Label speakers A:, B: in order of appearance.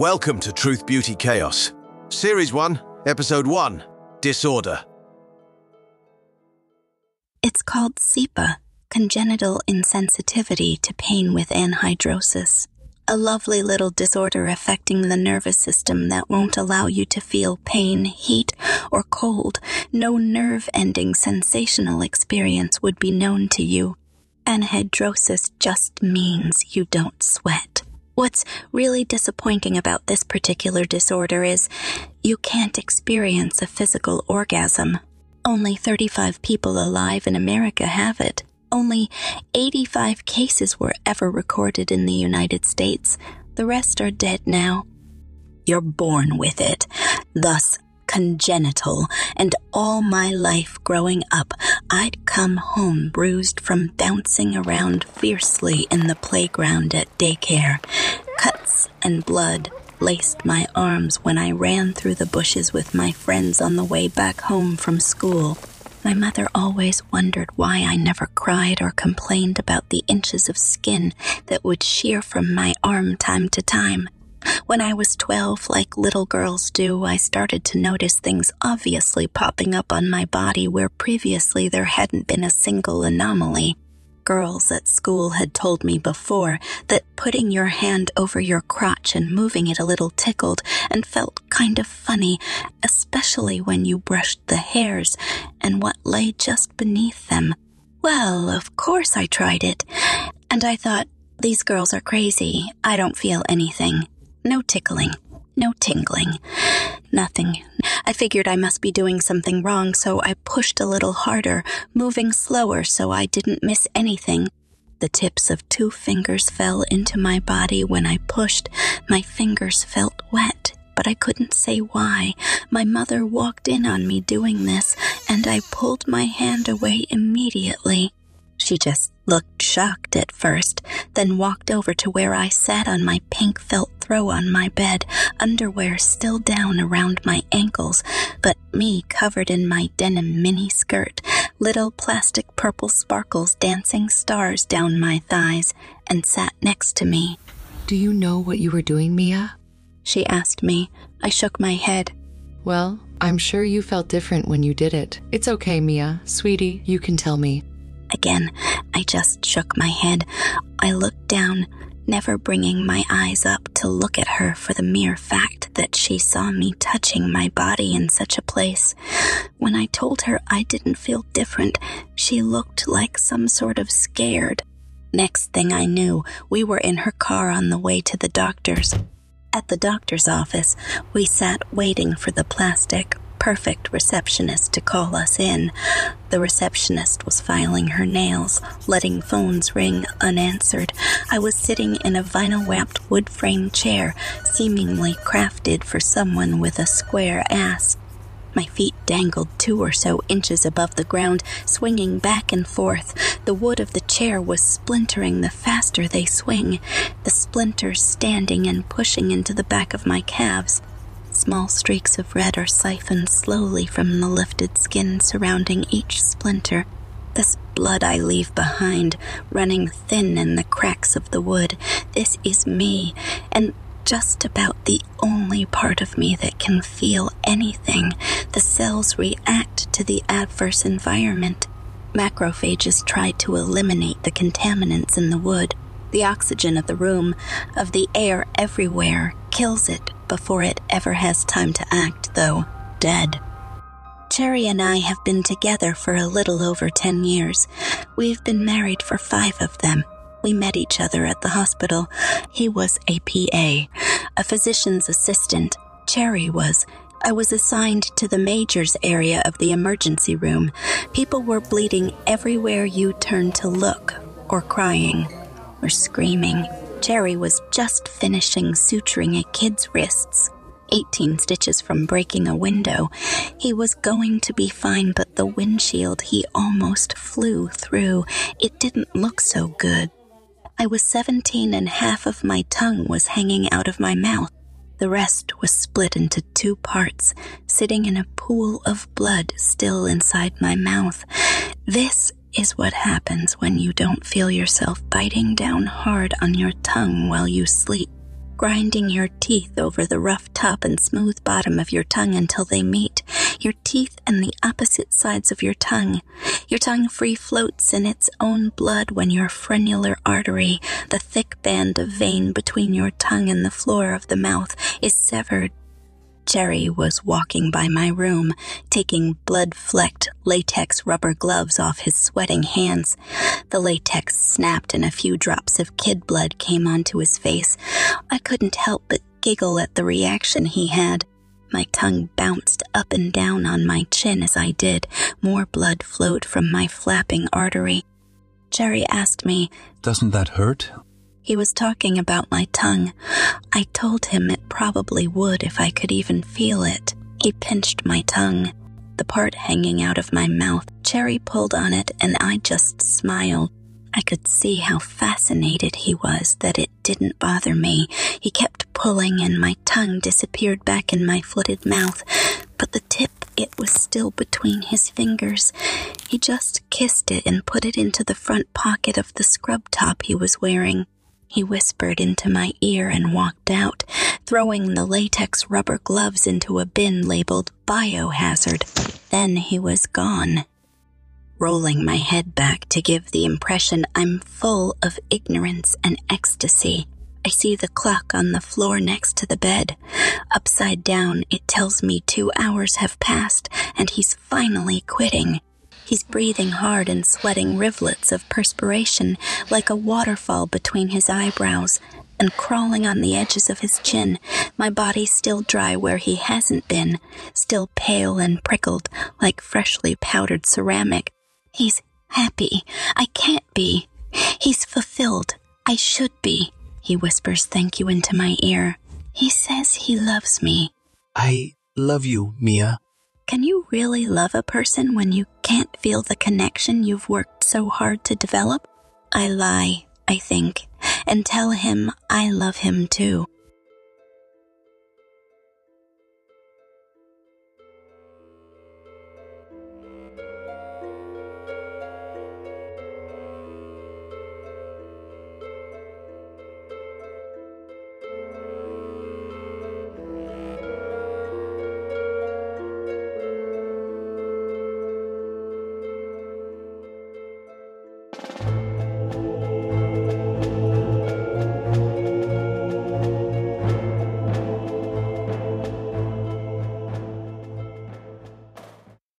A: Welcome to Truth Beauty Chaos, Series 1, Episode 1 Disorder.
B: It's called CIPA, congenital insensitivity to pain with anhidrosis, a lovely little disorder affecting the nervous system that won't allow you to feel pain, heat, or cold. No nerve ending sensational experience would be known to you. Anhidrosis just means you don't sweat. What's really disappointing about this particular disorder is you can't experience a physical orgasm. Only 35 people alive in America have it. Only 85 cases were ever recorded in the United States. The rest are dead now. You're born with it, thus congenital, and all my life growing up, I'd come home bruised from bouncing around fiercely in the playground at daycare. Cuts and blood laced my arms when I ran through the bushes with my friends on the way back home from school. My mother always wondered why I never cried or complained about the inches of skin that would shear from my arm time to time. When I was 12, like little girls do, I started to notice things obviously popping up on my body where previously there hadn't been a single anomaly. Girls at school had told me before that putting your hand over your crotch and moving it a little tickled and felt kind of funny, especially when you brushed the hairs and what lay just beneath them. Well, of course I tried it, and I thought, these girls are crazy. I don't feel anything. No tickling. No tingling. Nothing. I figured I must be doing something wrong, so I pushed a little harder, moving slower so I didn't miss anything. The tips of two fingers fell into my body when I pushed. My fingers felt wet, but I couldn't say why. My mother walked in on me doing this, and I pulled my hand away immediately. She just looked shocked at first, then walked over to where I sat on my pink felt throw on my bed, underwear still down around my ankles, but me covered in my denim mini skirt, little plastic purple sparkles dancing stars down my thighs, and sat next to me.
C: Do you know what you were doing, Mia?
B: She asked me. I shook my head.
C: Well, I'm sure you felt different when you did it. It's okay, Mia. Sweetie, you can tell me.
B: Again, I just shook my head. I looked down, never bringing my eyes up to look at her for the mere fact that she saw me touching my body in such a place. When I told her I didn't feel different, she looked like some sort of scared. Next thing I knew, we were in her car on the way to the doctor's. At the doctor's office, we sat waiting for the plastic, perfect receptionist to call us in. The receptionist was filing her nails, letting phones ring unanswered. I was sitting in a vinyl wrapped wood frame chair, seemingly crafted for someone with a square ass. My feet dangled two or so inches above the ground, swinging back and forth. The wood of the chair was splintering the faster they swing, the splinters standing and pushing into the back of my calves. Small streaks of red are siphoned slowly from the lifted skin surrounding each splinter. This blood I leave behind, running thin in the cracks of the wood. This is me, and just about the only part of me that can feel anything. The cells react to the adverse environment. Macrophages try to eliminate the contaminants in the wood. The oxygen of the room, of the air everywhere, kills it before it ever has time to act, though dead. Zscheri and I have been together for a little over 10 years. We've been married for five of them. We met each other at the hospital. He was a PA, a physician's assistant. Zscheri was. I was assigned to the majors area of the emergency room. People were bleeding everywhere you turned to look, or crying, or screaming. Zscheri was just finishing suturing a kid's wrists. 18 stitches from breaking a window. He was going to be fine, but the windshield he almost flew through. It didn't look so good. I was 17 and half of my tongue was hanging out of my mouth. The rest was split into two parts, sitting in a pool of blood still inside my mouth. This is what happens when you don't feel yourself biting down hard on your tongue while you sleep. grinding your teeth over the rough top and smooth bottom of your tongue until they meet, your teeth and the opposite sides of your tongue. Your tongue free floats in its own blood when your frenular artery, the thick band of vein between your tongue and the floor of the mouth, is severed Zscheri was walking by my room, taking blood flecked latex rubber gloves off his sweating hands. The latex snapped and a few drops of kid blood came onto his face. I couldn't help but giggle at the reaction he had. My tongue bounced up and down on my chin as I did. More blood flowed from my flapping artery. Zscheri asked me,
D: Doesn't that hurt?
B: He was talking about my tongue. I told him it probably would if I could even feel it. He pinched my tongue, the part hanging out of my mouth. Zscheri pulled on it, and I just smiled. I could see how fascinated he was that it didn't bother me. He kept pulling, and my tongue disappeared back in my footed mouth, but the tip, it was still between his fingers. He just kissed it and put it into the front pocket of the scrub top he was wearing. He whispered into my ear and walked out, throwing the latex rubber gloves into a bin labeled biohazard. Then he was gone. Rolling my head back to give the impression I'm full of ignorance and ecstasy, I see the clock on the floor next to the bed. Upside down, it tells me two hours have passed and he's finally quitting. He's breathing hard and sweating rivulets of perspiration like a waterfall between his eyebrows and crawling on the edges of his chin, my body still dry where he hasn't been, still pale and prickled like freshly powdered ceramic. He's happy. I can't be. He's fulfilled. I should be. He whispers thank you into my ear. He says he loves me.
D: I love you, Mia.
B: Can you really love a person when you can't feel the connection you've worked so hard to develop? I lie, I think, and tell him I love him too.